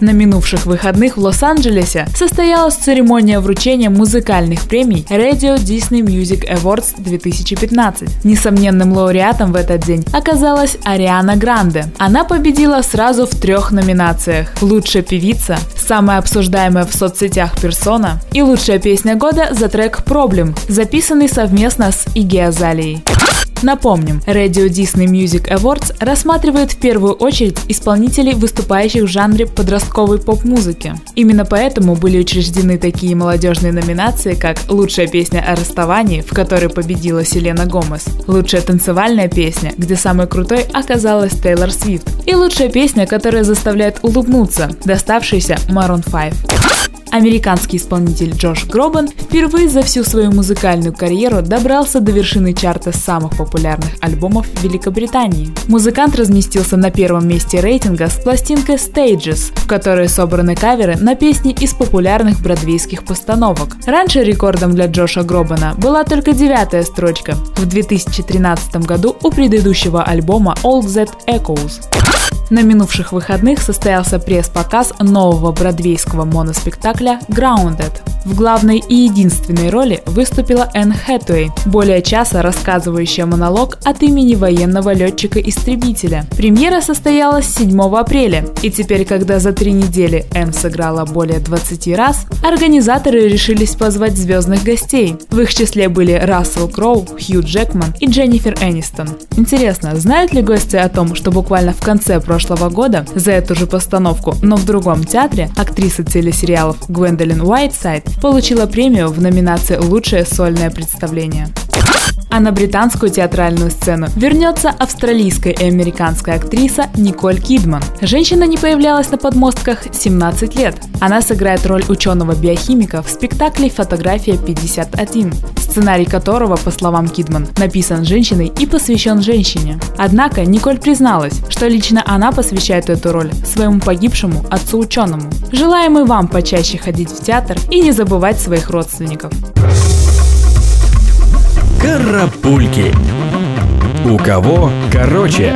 На минувших выходных в Лос-Анджелесе состоялась церемония вручения музыкальных премий Radio Disney Music Awards 2015. Несомненным лауреатом в этот день оказалась Ариана Гранде. Она победила сразу в трех номинациях. Лучшая певица, самая обсуждаемая в соцсетях персона и лучшая песня года за трек «Проблем», записанный совместно с Иги Азалией. Напомним, Radio Disney Music Awards рассматривает в первую очередь исполнителей, выступающих в жанре подростковой поп-музыки. Именно поэтому были учреждены такие молодежные номинации, как «Лучшая песня о расставании», в которой победила Селена Гомес, «Лучшая танцевальная песня», где самой крутой оказалась Тейлор Свифт, и «Лучшая песня, которая заставляет улыбнуться», доставшаяся Maroon 5. Американский исполнитель Джош Гробан впервые за всю свою музыкальную карьеру добрался до вершины чарта самых популярных альбомов Великобритании. Музыкант разместился на первом месте рейтинга с пластинкой Stages, в которой собраны каверы на песни из популярных бродвейских постановок. Раньше рекордом для Джоша Гробана была только девятая строчка в 2013 году у предыдущего альбома All That Echoes. На минувших выходных состоялся пресс-показ нового бродвейского моноспектакля «Grounded». В главной и единственной роли выступила Энн Хэтуэй, более часа рассказывающая монолог от имени военного летчика-истребителя. Премьера состоялась 7 апреля, и теперь, когда за три недели Энн сыграла более 20 раз, организаторы решились позвать звездных гостей. В их числе были Рассел Кроу, Хью Джекман и Дженнифер Энистон. Интересно, знают ли гости о том, что буквально в конце прошлого года за эту же постановку, но в другом театре, актриса телесериалов Гвендолин Уайтсайд получила премию в номинации «Лучшее сольное представление». А на британскую театральную сцену вернется австралийская и американская актриса Николь Кидман. Женщина не появлялась на подмостках 17 лет. Она сыграет роль ученого-биохимика в спектакле «Фотография 51», сценарий которого, по словам Кидман, написан женщиной и посвящен женщине. Однако Николь призналась, что лично она посвящает эту роль своему погибшему отцу-ученому. Желаем и вам почаще ходить в театр и не забывать своих родственников. Карапульки. У кого короче.